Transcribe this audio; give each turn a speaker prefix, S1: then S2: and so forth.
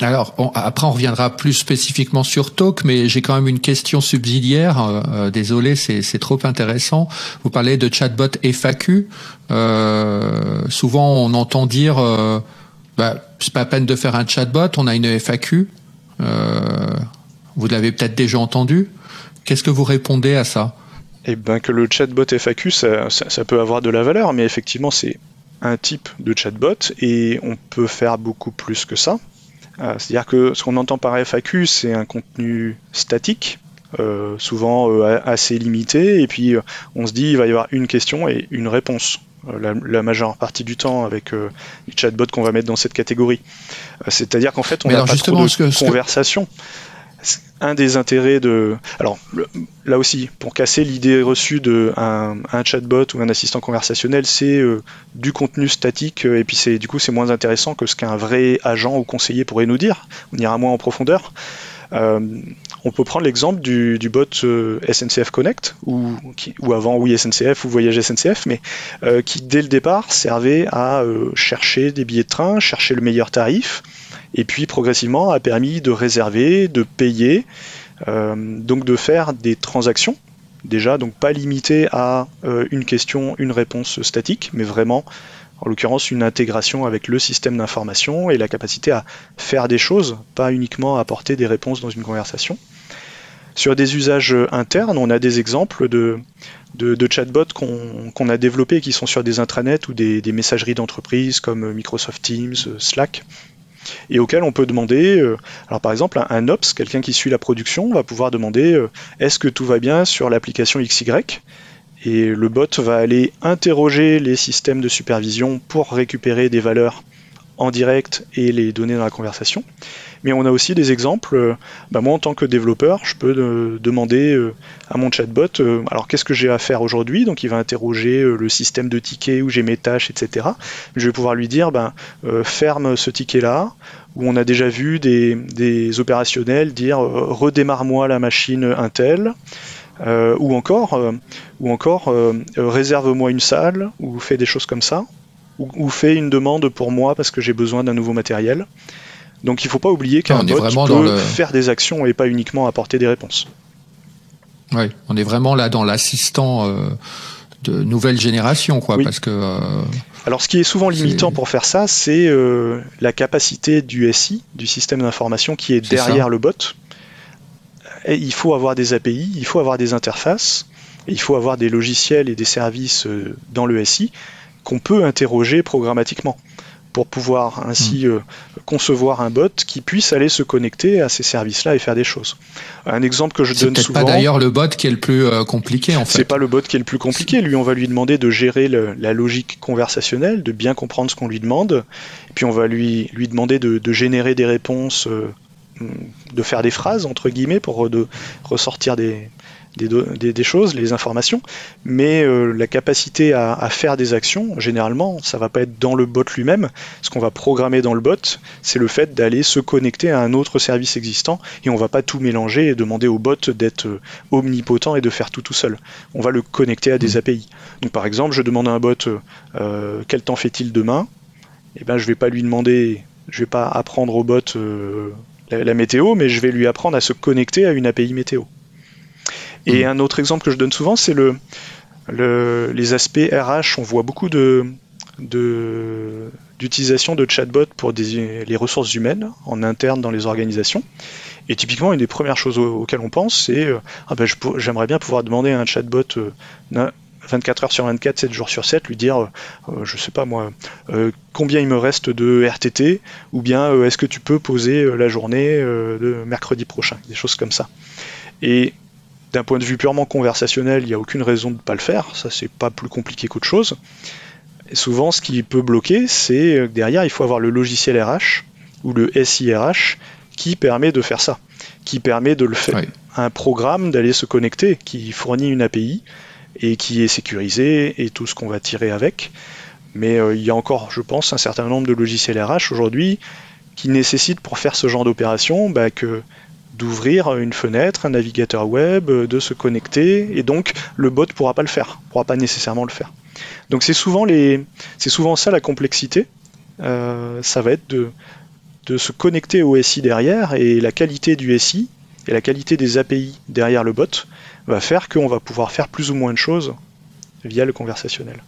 S1: Alors après on reviendra plus spécifiquement sur Talk, mais j'ai quand même une question subsidiaire. Euh, euh, désolé, c'est trop intéressant. Vous parlez de chatbot FAQ. Euh, souvent on entend dire, bah, c'est pas peine de faire un chatbot, on a une FAQ. vous l'avez peut-être déjà entendu. Qu'est-ce que vous répondez à ça?
S2: Eh ben que le chatbot FAQ, ça peut avoir de la valeur, mais effectivement c'est un type de chatbot et on peut faire beaucoup plus que ça. Euh, c'est-à-dire que ce qu'on entend par FAQ, c'est un contenu statique, euh, souvent euh, assez limité, et puis on se dit il va y avoir une question et une réponse. La, majeure partie du temps avec les chatbots qu'on va mettre dans cette catégorie. C'est-à-dire qu'en fait, on n'a pas trop de conversation un des intérêts de. Alors, là aussi, pour casser l'idée reçue d'un un chatbot ou un assistant conversationnel, c'est euh, du contenu statique, euh, et puis c'est du coup, c'est moins intéressant que ce qu'un vrai agent ou conseiller pourrait nous dire. On ira moins en profondeur. Euh, on peut prendre l'exemple du, bot SNCF Connect, ou, ou, avant oui SNCF ou Voyage SNCF, mais qui dès le départ servait à chercher des billets de train, chercher le meilleur tarif, et puis progressivement a permis de réserver, de payer, euh, donc de faire des transactions. Déjà, donc pas limité à euh, une question, une réponse statique, mais vraiment, en l'occurrence, une intégration avec le système d'information et la capacité à faire des choses, pas uniquement apporter des réponses dans une conversation. Sur des usages internes, on a des exemples de, de, chatbots qu'on a développés qui sont sur des intranets ou des messageries d'entreprise comme Microsoft Teams, Slack, et auquel on peut demander, euh, alors par exemple un, ops, quelqu'un qui suit la production, va pouvoir demander euh, est-ce que tout va bien sur l'application XY et le bot va aller interroger les systèmes de supervision pour récupérer des valeurs en direct et les donner dans la conversation. Mais on a aussi des exemples. Euh, bah, moi, en tant que développeur, je peux euh, demander euh, à mon chatbot alors qu'est-ce que j'ai à faire aujourd'hui? Donc, il va interroger le système de tickets où j'ai mes tâches, etc. Je vais pouvoir lui dire ben, ferme ce ticket-là. Où on a déjà vu des, opérationnels dire redémarre-moi la machine Intel. ou encore, ou encore réserve-moi une salle, ou fais des choses comme ça ou, fait une demande pour moi parce que j'ai besoin d'un nouveau matériel. Donc il ne faut pas oublier qu'un bot peut faire des actions et pas uniquement apporter des réponses.
S1: Oui, on est vraiment là dans l'assistant euh, de nouvelle génération, quoi, parce que. Euh,
S2: Alors ce qui est souvent limitant pour faire ça, c'est euh, la capacité du SI, du système d'information qui est, derrière le bot. Et il faut avoir des API, il faut avoir des interfaces, il faut avoir des logiciels et des services dans le SI qu'on peut interroger programmatiquement pour pouvoir ainsi hmm. euh, concevoir un bot qui puisse aller se connecter à ces services-là et faire des choses. Un exemple que je donne souvent.
S1: C'est pas d'ailleurs le bot qui est le plus euh, compliqué en fait.
S2: C'est pas le bot qui est le plus compliqué. Lui, on va lui demander de gérer la logique conversationnelle, de bien comprendre ce qu'on lui demande, et puis on va lui lui demander de, générer des réponses. Euh, de faire des phrases entre guillemets pour de ressortir des, des, choses, les informations, mais euh, la capacité à, faire des actions, généralement, ça va pas être dans le bot lui-même. Ce qu'on va programmer dans le bot, c'est le fait d'aller se connecter à un autre service existant, et on va pas tout mélanger et demander au bot d'être euh, omnipotent et de faire tout tout seul. On va le connecter à des mmh. API. Donc par exemple, je demande à un bot euh, quel temps fait-il demain, et eh ben je vais pas lui demander, je vais pas apprendre au bot la météo, mais je vais lui apprendre à se connecter à une API météo. Et mm. un autre exemple que je donne souvent, c'est le, les aspects RH. On voit beaucoup de, d'utilisation de, chatbots pour les ressources humaines en interne dans les organisations. Et typiquement, une des premières choses auxquelles on pense, c'est euh, ah ben, j'aimerais bien pouvoir demander à un chatbot 24 euh, heures sur 24, 7 jours sur 7, lui dire, euh, je sais pas moi, combien il me reste de RTT, ou bien est-ce que tu peux poser la journée de mercredi prochain, des choses comme ça. Et d'un point de vue purement conversationnel, il n'y a aucune raison de ne pas le faire. Ça, c'est pas plus compliqué qu'autre chose. Et souvent, ce qui peut bloquer, c'est que derrière, il faut avoir le logiciel RH ou le SIRH qui permet de faire ça, qui permet de le faire. Un programme d'aller se connecter, qui fournit une API et qui est sécurisé et tout ce qu'on va tirer avec. Mais euh, il y a encore, je pense, un certain nombre de logiciels RH aujourd'hui qui nécessitent pour faire ce genre d'opération bah, que d'ouvrir une fenêtre, un navigateur web, euh, de se connecter, et donc le bot ne pourra pas le faire, ne pourra pas nécessairement le faire. Donc c'est souvent, ça la complexité, euh, ça va être de se connecter au SI derrière et la qualité du SI et la qualité des API derrière le bot va faire qu'on va pouvoir faire plus ou moins de choses via le conversationnel.